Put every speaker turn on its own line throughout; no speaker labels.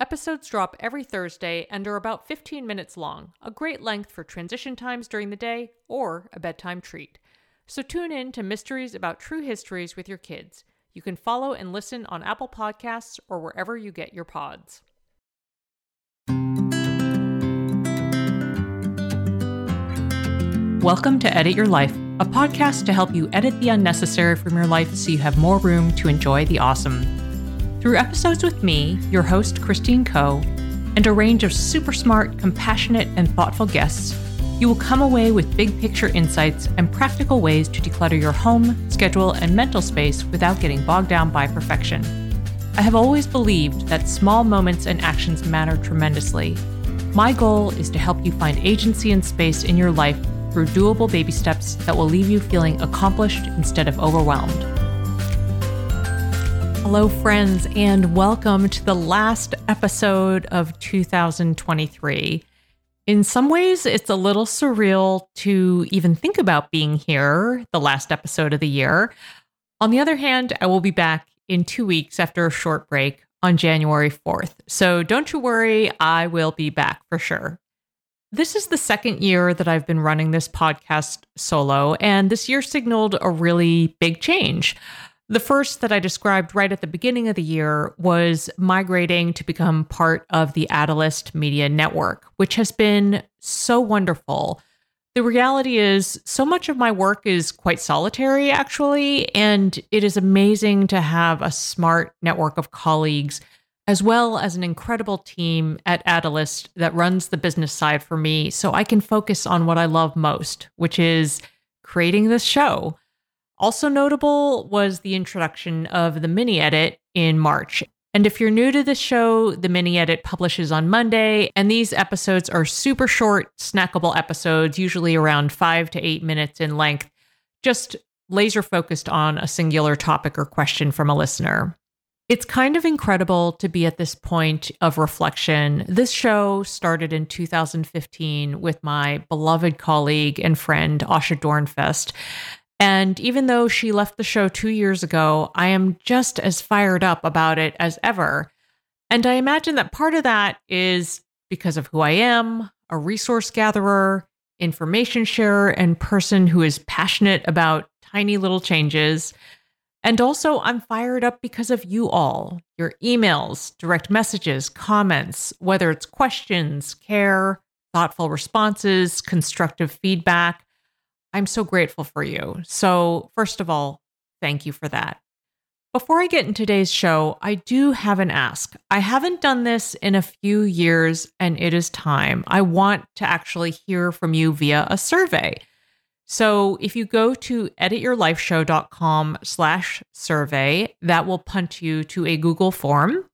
Episodes drop every Thursday and are about 15 minutes long, a great length for transition times during the day or a bedtime treat. So tune in to Mysteries About True Histories with your kids. You can follow and listen on Apple Podcasts or wherever you get your pods. Welcome to Edit Your Life, a podcast to help you edit the unnecessary from your life so you have more room to enjoy the awesome. Through episodes with me, your host, Christine Koh, and a range of super smart, compassionate, and thoughtful guests, you will come away with big picture insights and practical ways to declutter your home, schedule, and mental space without getting bogged down by perfection. I have always believed that small moments and actions matter tremendously. My goal is to help you find agency and space in your life through doable baby steps that will leave you feeling accomplished instead of overwhelmed. Hello, friends, and welcome to the last episode of 2023. In some ways, it's a little surreal to even think about being here, the last episode of the year. On the other hand, I will be back in two weeks after a short break on January 4th. So don't you worry, I will be back for sure. This is the second year that I've been running this podcast solo, and this year signaled a really big change. The first that I described right at the beginning of the year was migrating to become part of the Atlas Media Network, which has been so wonderful. The reality is, so much of my work is quite solitary, actually, and it is amazing to have a smart network of colleagues, as well as an incredible team at Atlas that runs the business side for me, so I can focus on what I love most, which is creating this show. Also notable was the introduction of the mini edit in March. And if you're new to this show, the mini edit publishes on Monday, and these episodes are super short, snackable episodes, usually around five to eight minutes in length, just laser focused on a singular topic or question from a listener. It's kind of incredible to be at this point of reflection. This show started in 2015 with my beloved colleague and friend, Asha Dornfest. And even though she left the show two years ago, I am just as fired up about it as ever. And I imagine that part of that is because of who I am a resource gatherer, information sharer, and person who is passionate about tiny little changes. And also, I'm fired up because of you all your emails, direct messages, comments, whether it's questions, care, thoughtful responses, constructive feedback. I'm so grateful for you. So, first of all, thank you for that. Before I get into today's show, I do have an ask. I haven't done this in a few years and it is time. I want to actually hear from you via a survey. So if you go to edityourlifeshow.com slash survey, that will punt you to a Google form.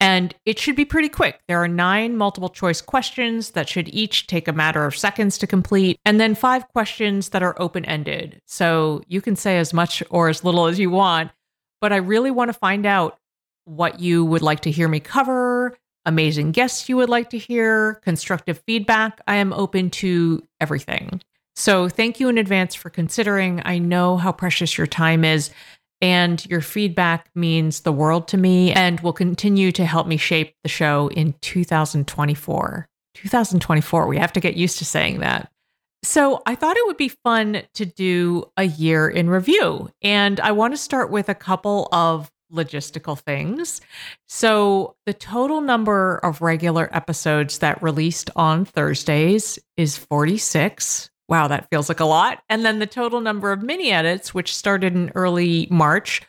And it should be pretty quick. There are nine multiple choice questions that should each take a matter of seconds to complete, and then five questions that are open ended. So you can say as much or as little as you want, but I really want to find out what you would like to hear me cover, amazing guests you would like to hear, constructive feedback. I am open to everything. So thank you in advance for considering. I know how precious your time is. And your feedback means the world to me and will continue to help me shape the show in 2024. 2024, we have to get used to saying that. So, I thought it would be fun to do a year in review. And I want to start with a couple of logistical things. So, the total number of regular episodes that released on Thursdays is 46. Wow, that feels like a lot. And then the total number of mini edits, which started in early March,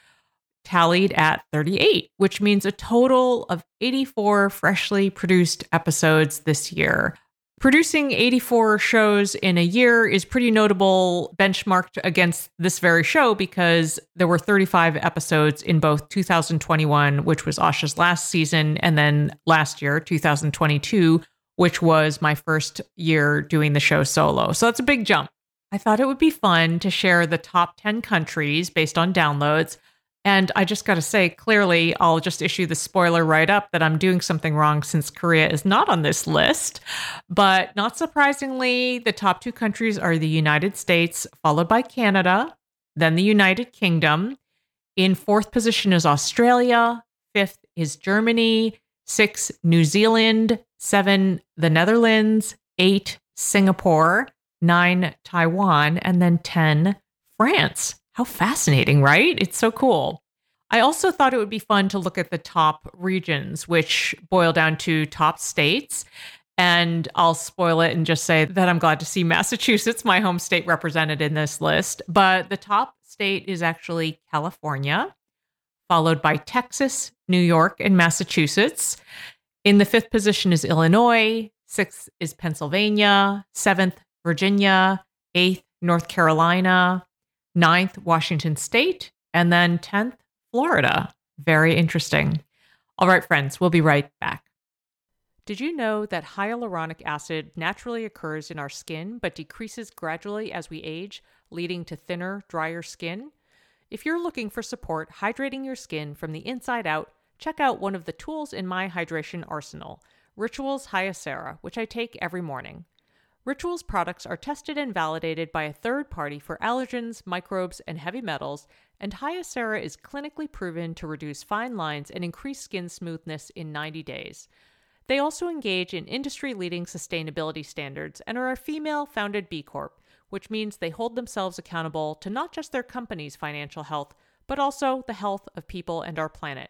tallied at 38, which means a total of 84 freshly produced episodes this year. Producing 84 shows in a year is pretty notable, benchmarked against this very show, because there were 35 episodes in both 2021, which was Asha's last season, and then last year, 2022, which was my first year doing the show solo. So that's a big jump. I thought it would be fun to share the top 10 countries based on downloads and I just got to say, clearly, I'll just issue the spoiler right up that I'm doing something wrong since Korea is not on this list. But not surprisingly, the top two countries are the United States, followed by Canada, then the United Kingdom. In fourth position is Australia. Fifth is Germany. Six, New Zealand. Seven, the Netherlands. Eight, Singapore. Nine, Taiwan. And then 10, France. How fascinating, right? It's so cool. I also thought it would be fun to look at the top regions, which boil down to top states. And I'll spoil it and just say that I'm glad to see Massachusetts, my home state, represented in this list. But the top state is actually California, followed by Texas, New York, and Massachusetts. In the fifth position is Illinois, sixth is Pennsylvania, seventh, Virginia, eighth, North Carolina, ninth, Washington State, and then 10th, Florida. Very interesting. All right, friends, we'll be right back. Did you know that hyaluronic acid naturally occurs in our skin but decreases gradually as we age, leading to thinner, drier skin? If you're looking for support hydrating your skin from the inside out, check out one of the tools in my hydration arsenal, Rituals Hyacera, which I take every morning. Rituals products are tested and validated by a third party for allergens, microbes, and heavy metals, and Hyacera is clinically proven to reduce fine lines and increase skin smoothness in 90 days. They also engage in industry leading sustainability standards and are a female founded B Corp, which means they hold themselves accountable to not just their company's financial health, but also the health of people and our planet.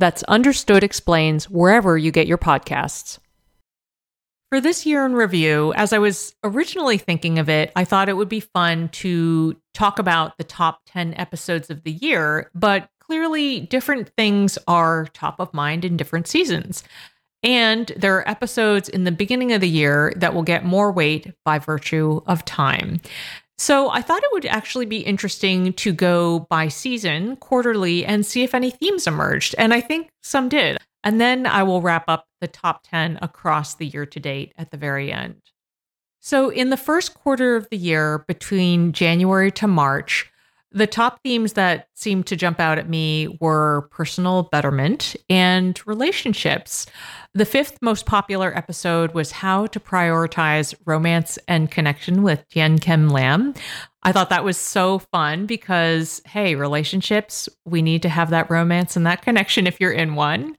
That's Understood Explains wherever you get your podcasts. For this year in review, as I was originally thinking of it, I thought it would be fun to talk about the top 10 episodes of the year, but clearly different things are top of mind in different seasons. And there are episodes in the beginning of the year that will get more weight by virtue of time. So I thought it would actually be interesting to go by season, quarterly, and see if any themes emerged. And I think some did. And then I will wrap up the top 10 across the year to date at the very end. So, in the first quarter of the year, between January to March, the top themes that seemed to jump out at me were personal betterment and relationships. The fifth most popular episode was How to Prioritize Romance and Connection with Tien Kim Lam. I thought that was so fun because, hey, relationships, we need to have that romance and that connection if you're in one.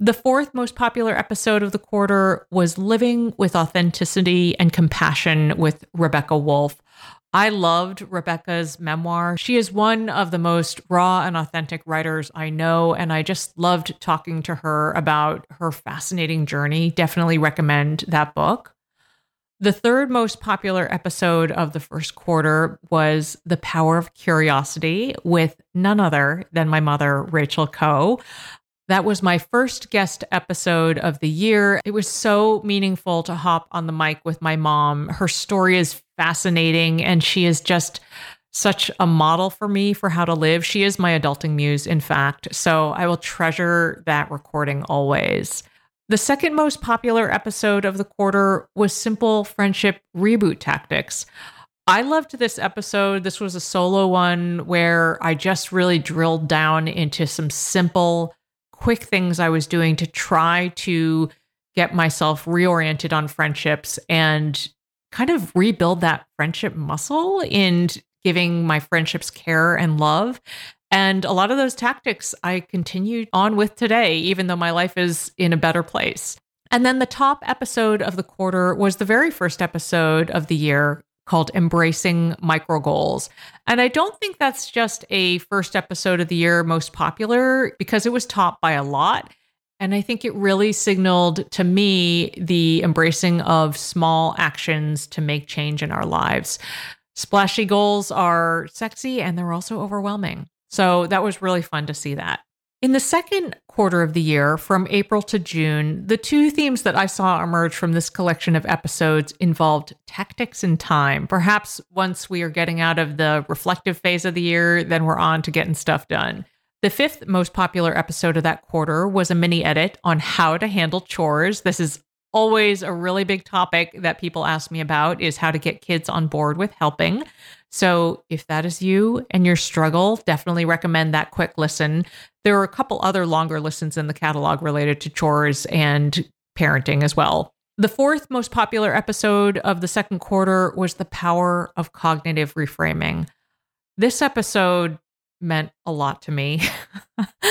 The fourth most popular episode of the quarter was Living with Authenticity and Compassion with Rebecca Woolf. I loved Rebecca's memoir. She is one of the most raw and authentic writers I know, and I just loved talking to her about her fascinating journey. Definitely recommend that book. The third most popular episode of the first quarter was The Power of Curiosity with none other than my mother, Rachel Koh. That was my first guest episode of the year. It was so meaningful to hop on the mic with my mom. Her story is fascinating, and she is just such a model for me for how to live. She is my adulting muse, in fact. So I will treasure that recording always. The second most popular episode of the quarter was Simple Friendship Reboot Tactics. I loved this episode. This was a solo one where I just really drilled down into some simple quick things I was doing to try to get myself reoriented on friendships and kind of rebuild that friendship muscle in giving my friendships care and love. And a lot of those tactics I continue on with today, even though my life is in a better place. And then the top episode of the quarter was the very first episode of the year called Embracing Micro Goals. And I don't think that's just a first episode of the year most popular because it was topped by a lot. And I think it really signaled to me the embracing of small actions to make change in our lives. Splashy goals are sexy and they're also overwhelming. So that was really fun to see that. In the second quarter of the year, from April to June, the two themes that I saw emerge from this collection of episodes involved tactics and time. Perhaps once we are getting out of the reflective phase of the year, then we're on to getting stuff done. The fifth most popular episode of that quarter was a mini edit on how to handle chores. This is always a really big topic that people ask me about is how to get kids on board with helping. So, if that is you and your struggle, definitely recommend that quick listen. There are a couple other longer listens in the catalog related to chores and parenting as well. The fourth most popular episode of the second quarter was The Power of Cognitive Reframing. This episode meant a lot to me.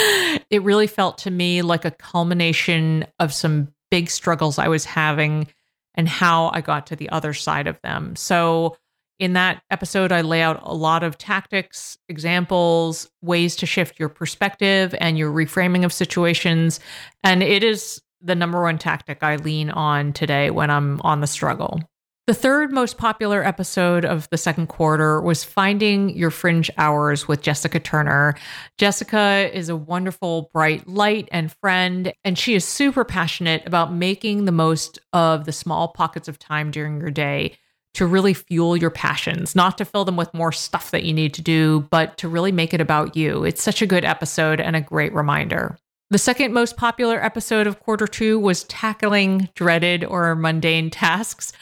it really felt to me like a culmination of some big struggles I was having and how I got to the other side of them. So, in that episode, I lay out a lot of tactics, examples, ways to shift your perspective and your reframing of situations. And it is the number one tactic I lean on today when I'm on the struggle. The third most popular episode of the second quarter was Finding Your Fringe Hours with Jessica Turner. Jessica is a wonderful, bright light and friend, and she is super passionate about making the most of the small pockets of time during your day to really fuel your passions, not to fill them with more stuff that you need to do, but to really make it about you. It's such a good episode and a great reminder. The second most popular episode of quarter two was tackling dreaded or mundane tasks.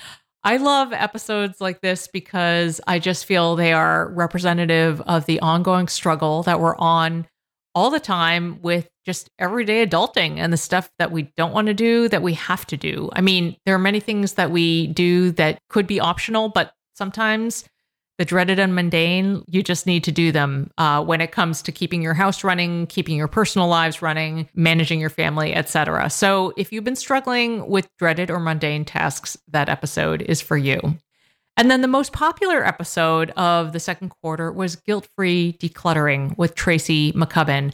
I love episodes like this because I just feel they are representative of the ongoing struggle that we're on all the time with just everyday adulting and the stuff that we don't want to do that we have to do. I mean, there are many things that we do that could be optional, but sometimes the dreaded and mundane, you just need to do them uh, when it comes to keeping your house running, keeping your personal lives running, managing your family, etc. So if you've been struggling with dreaded or mundane tasks, that episode is for you. And then the most popular episode of the second quarter was Guilt Free Decluttering with Tracy McCubbin.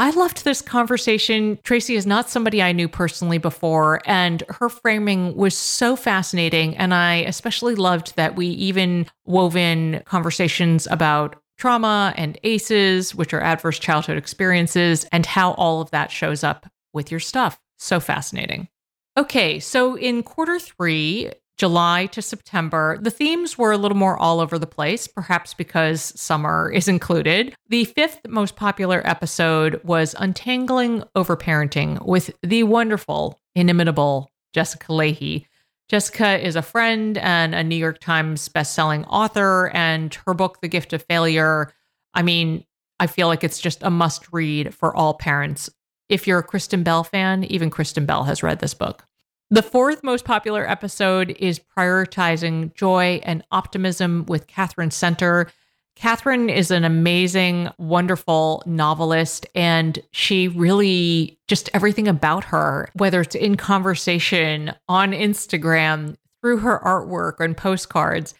I loved this conversation. Tracy is not somebody I knew personally before, and her framing was so fascinating. And I especially loved that we even wove in conversations about trauma and ACEs, which are adverse childhood experiences, and how all of that shows up with your stuff. So fascinating. Okay, so in quarter three, July to September, the themes were a little more all over the place, perhaps because summer is included. The fifth most popular episode was Untangling Overparenting with the wonderful, inimitable Jessica Lahey. Jessica is a friend and a New York Times bestselling author, and her book, The Gift of Failure, I mean, I feel like it's just a must read for all parents. If you're a Kristen Bell fan, even Kristen Bell has read this book. The fourth most popular episode is prioritizing joy and optimism with Katherine Center. Katherine is an amazing, wonderful novelist, and she really just everything about her, whether it's in conversation, on Instagram, through her artwork and postcards,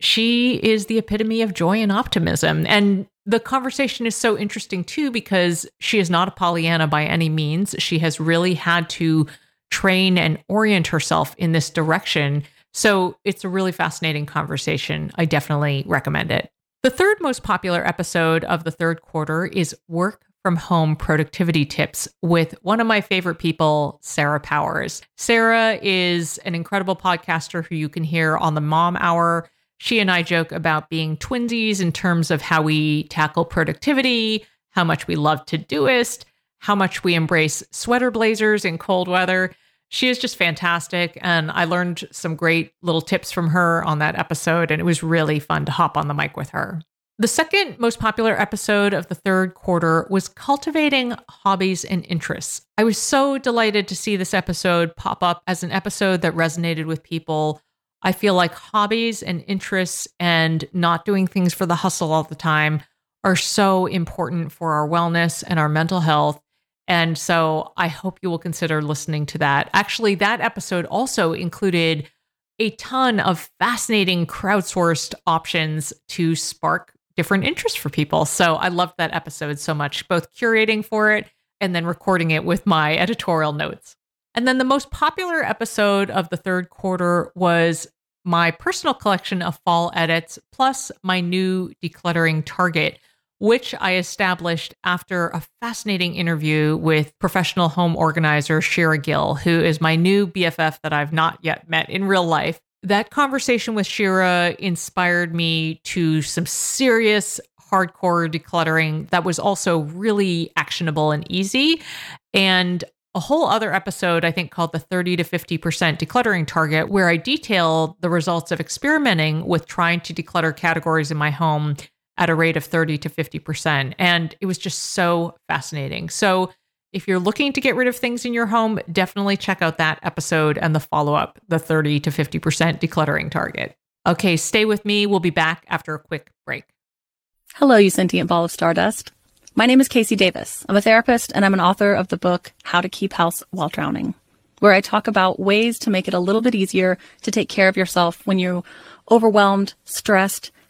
she is the epitome of joy and optimism. And the conversation is so interesting too because she is not a Pollyanna by any means. She has really had to train and orient herself in this direction. So it's a really fascinating conversation. I definitely recommend it. The third most popular episode of the third quarter is Work from Home Productivity Tips with one of my favorite people, Sarah Powers. Sarah is an incredible podcaster who you can hear on the Mom Hour. She and I joke about being twinsies in terms of how we tackle productivity, how much we love Todoist, how much we embrace sweater blazers in cold weather. She is just fantastic. And I learned some great little tips from her on that episode. And it was really fun to hop on the mic with her. The second most popular episode of the third quarter was Cultivating Hobbies and Interests. I was so delighted to see this episode pop up as an episode that resonated with people. I feel like hobbies and interests and not doing things for the hustle all the time are so important for our wellness and our mental health. And so I hope you will consider listening to that. Actually, that episode also included a ton of fascinating crowdsourced options to spark different interests for people. So I loved that episode so much, both curating for it and then recording it with my editorial notes. And then the most popular episode of the third quarter was my personal collection of fall edits, plus my new decluttering target, which I established after a fascinating interview with professional home organizer Shira Gill, who is my new BFF that I've not yet met in real life. That conversation with Shira inspired me to some serious hardcore decluttering that was also really actionable and easy. And a whole other episode, I think, called the 30 to 50% decluttering target, where I detail the results of experimenting with trying to declutter categories in my home at a rate of 30 to 50%. And it was just so fascinating. So, if you're looking to get rid of things in your home, definitely check out that episode and the follow up, the 30 to 50% decluttering target. Okay, stay with me. We'll be back after a quick break.
Hello, you sentient ball of stardust. My name is KC Davis. I'm a therapist and I'm an author of the book How to Keep House While Drowning, where I talk about ways to make it a little bit easier to take care of yourself when you're overwhelmed, stressed,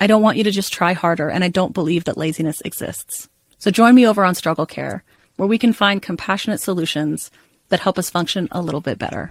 I don't want you to just try harder, and I don't believe that laziness exists. So join me over on Struggle Care, where we can find compassionate solutions that help us function a little bit better.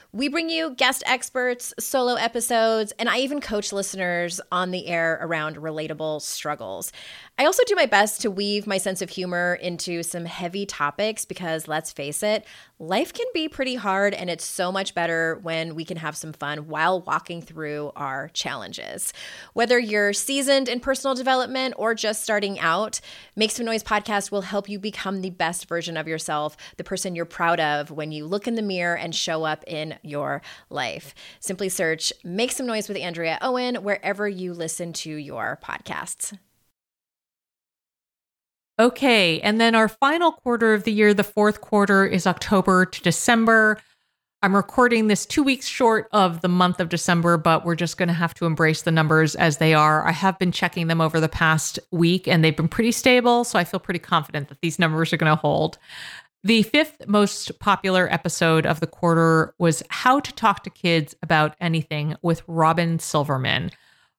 We bring you guest experts, solo episodes, and I even coach listeners on the air around relatable struggles. I also do my best to weave my sense of humor into some heavy topics because let's face it, life can be pretty hard and it's so much better when we can have some fun while walking through our challenges. Whether you're seasoned in personal development or just starting out, Make Some Noise podcast will help you become the best version of yourself, the person you're proud of when you look in the mirror and show up in your life. Simply search Make Some Noise with Andrea Owen wherever you listen to your podcasts.
Okay. And then our final quarter of the year, the fourth quarter, is October to December. I'm recording this two weeks short of the month of December, but we're just going to have to embrace the numbers as they are. I have been checking them over the past week and they've been pretty stable. So I feel pretty confident that these numbers are going to hold. The fifth most popular episode of the quarter was How to Talk to Kids About Anything with Robyn Silverman.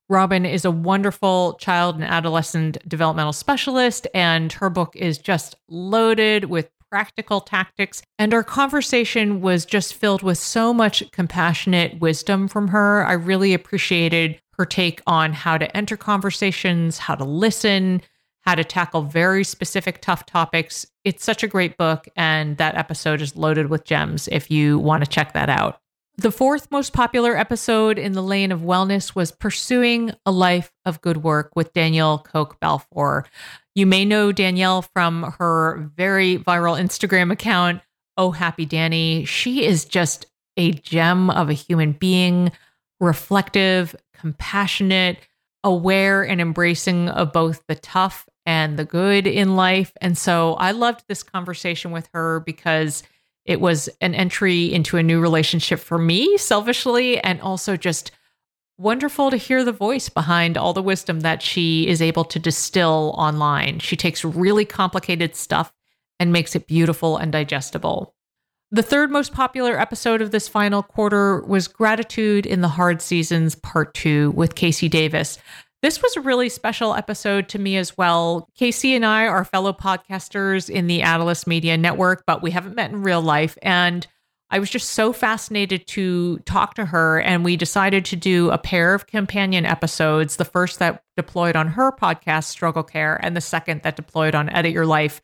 Robyn is a wonderful child and adolescent developmental specialist, and her book is just loaded with practical tactics. And our conversation was just filled with so much compassionate wisdom from her. I really appreciated her take on how to enter conversations, how to listen, how to tackle very specific tough topics. It's such a great book, and that episode is loaded with gems if you want to check that out. The fourth most popular episode in the lane of wellness was Pursuing a Life of Good Work with Danielle Coke Balfour. You may know Danielle from her very viral Instagram account, Oh Happy Dani. She is just a gem of a human being, reflective, compassionate, aware, and embracing of both the tough and the good in life. And so I loved this conversation with her because it was an entry into a new relationship for me, selfishly, and also just wonderful to hear the voice behind all the wisdom that she is able to distill online. She takes really complicated stuff and makes it beautiful and digestible. The third most popular episode of this final quarter was Gratitude in the Hard Seasons Part 2 with KC Davis. This was a really special episode to me as well. KC and I are fellow podcasters in the Atlas Media Network, but we haven't met in real life. And I was just so fascinated to talk to her. And we decided to do a pair of companion episodes the first that deployed on her podcast, Struggle Care, and the second that deployed on Edit Your Life,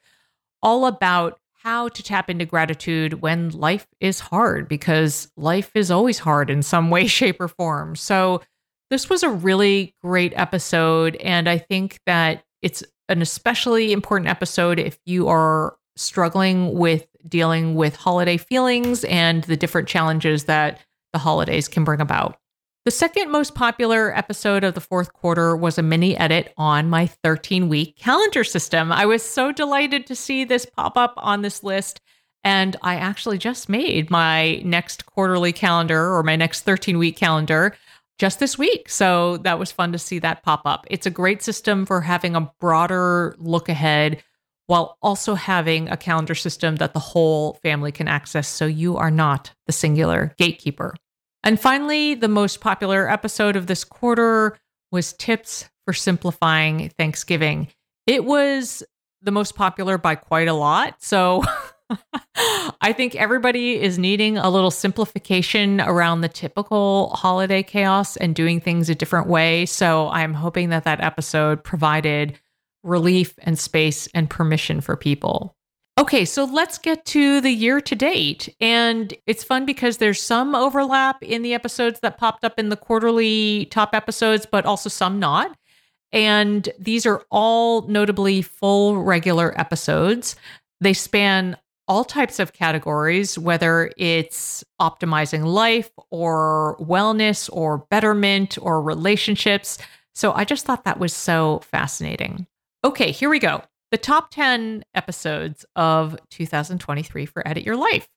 all about how to tap into gratitude when life is hard, because life is always hard in some way, shape, or form. So, this was a really great episode. And I think that it's an especially important episode if you are struggling with dealing with holiday feelings and the different challenges that the holidays can bring about. The second most popular episode of the fourth quarter was a mini edit on my 13 week calendar system. I was so delighted to see this pop up on this list. And I actually just made my next quarterly calendar or my next 13 week calendar just this week. So that was fun to see that pop up. It's a great system for having a broader look ahead while also having a calendar system that the whole family can access so you are not the singular gatekeeper. And finally, the most popular episode of this quarter was Tips for Simplifying Thanksgiving. It was the most popular by quite a lot. So I think everybody is needing a little simplification around the typical holiday chaos and doing things a different way. So I'm hoping that that episode provided relief and space and permission for people. Okay, so let's get to the year to date. And it's fun because there's some overlap in the episodes that popped up in the quarterly top episodes, but also some not. And these are all notably full regular episodes. They span all types of categories, whether it's optimizing life or wellness or betterment or relationships. So I just thought that was so fascinating. Okay, here we go. The top 10 episodes of 2023 for Edit Your Life.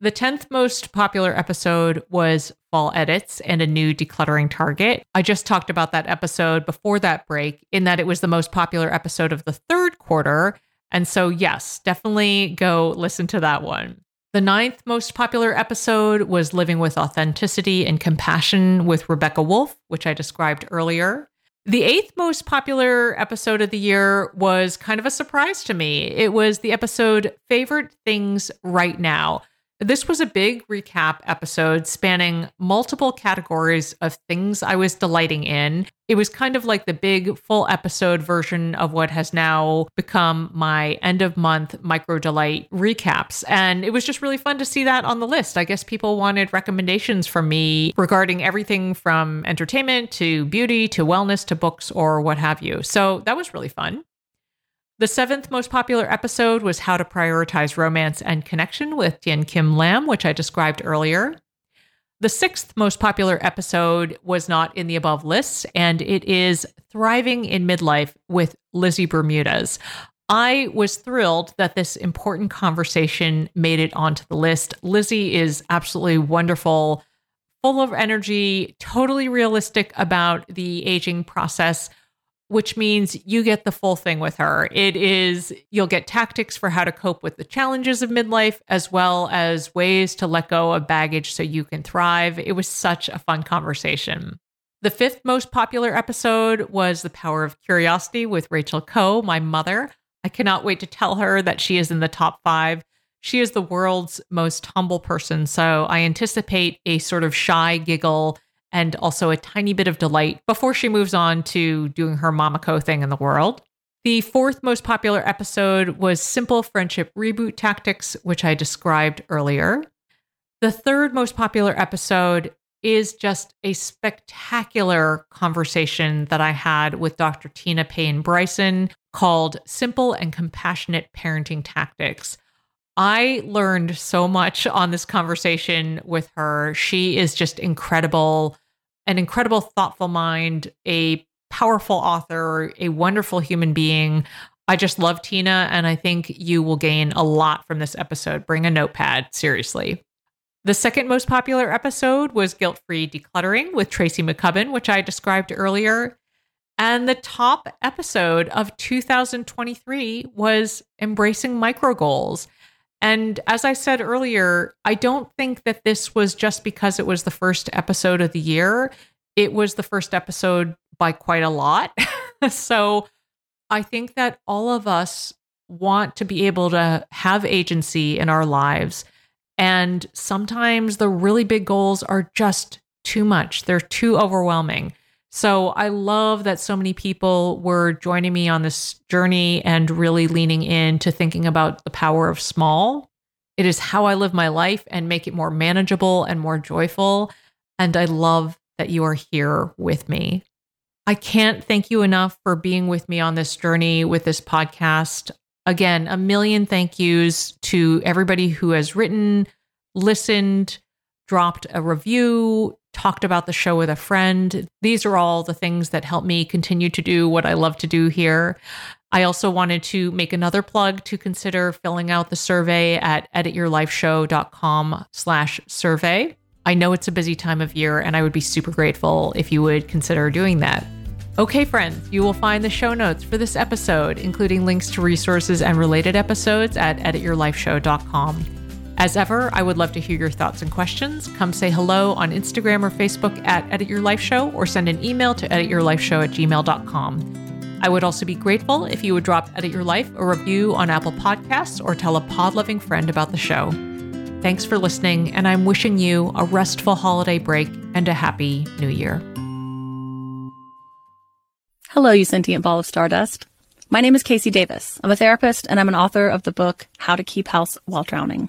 The 10th most popular episode was Fall Edits and a New Decluttering Target. I just talked about that episode before that break, in that it was the most popular episode of the third quarter and so, yes, definitely go listen to that one. The ninth most popular episode was Living with Authenticity and Compassion with Rebecca Woolf, which I described earlier. The eighth most popular episode of the year was kind of a surprise to me. It was the episode Favorite Things Right Now. This was a big recap episode spanning multiple categories of things I was delighting in. It was kind of like the big full episode version of what has now become my end of month micro delight recaps. And it was just really fun to see that on the list. I guess people wanted recommendations from me regarding everything from entertainment to beauty to wellness to books or what have you. So that was really fun. The seventh most popular episode was How to Prioritize Romance and Connection with Tien Kim Lam, which I described earlier. The sixth most popular episode was not in the above lists, and it is Thriving in Midlife with Lizzie Bermudez. I was thrilled that this important conversation made it onto the list. Lizzie is absolutely wonderful, full of energy, totally realistic about the aging process which means you get the full thing with her. It is, you'll get tactics for how to cope with the challenges of midlife, as well as ways to let go of baggage so you can thrive. It was such a fun conversation. The fifth most popular episode was The Power of Curiosity with Rachel Koh, my mother. I cannot wait to tell her that she is in the top five. She is the world's most humble person. So I anticipate a sort of shy giggle and also a tiny bit of delight before she moves on to doing her Momoko thing in the world. The fourth most popular episode was Simple Friendship Reboot Tactics, which I described earlier. The third most popular episode is just a spectacular conversation that I had with Dr. Tina Payne Bryson called Simple and Compassionate Parenting Tactics. I learned so much on this conversation with her. She is just incredible, an incredible, thoughtful mind, a powerful author, a wonderful human being. I just love Tina, and I think you will gain a lot from this episode. Bring a notepad, seriously. The second most popular episode was Guilt Free Decluttering with Tracy McCubbin, which I described earlier. And the top episode of 2023 was Embracing Micro Goals. And as I said earlier, I don't think that this was just because it was the first episode of the year. It was the first episode by quite a lot. so I think that all of us want to be able to have agency in our lives. And sometimes the really big goals are just too much, they're too overwhelming. So I love that so many people were joining me on this journey and really leaning into thinking about the power of small. It is how I live my life and make it more manageable and more joyful. And I love that you are here with me. I can't thank you enough for being with me on this journey with this podcast. Again, a million thank yous to everybody who has written, listened, dropped a review, talked about the show with a friend. These are all the things that help me continue to do what I love to do here. I also wanted to make another plug to consider filling out the survey at edityourlifeshow.com slash survey. I know it's a busy time of year and I would be super grateful if you would consider doing that. Okay, friends, you will find the show notes for this episode, including links to resources and related episodes at edityourlifeshow.com. As ever, I would love to hear your thoughts and questions. Come say hello on Instagram or Facebook at Edit Your Life Show or send an email to edityourlifeshow at gmail.com. I would also be grateful if you would drop Edit Your Life a review on Apple Podcasts or tell a pod loving friend about the show. Thanks for listening, and I'm wishing you a restful holiday break and a happy new year.
Hello, you sentient ball of stardust. My name is KC Davis. I'm a therapist and I'm an author of the book How to Keep House While Drowning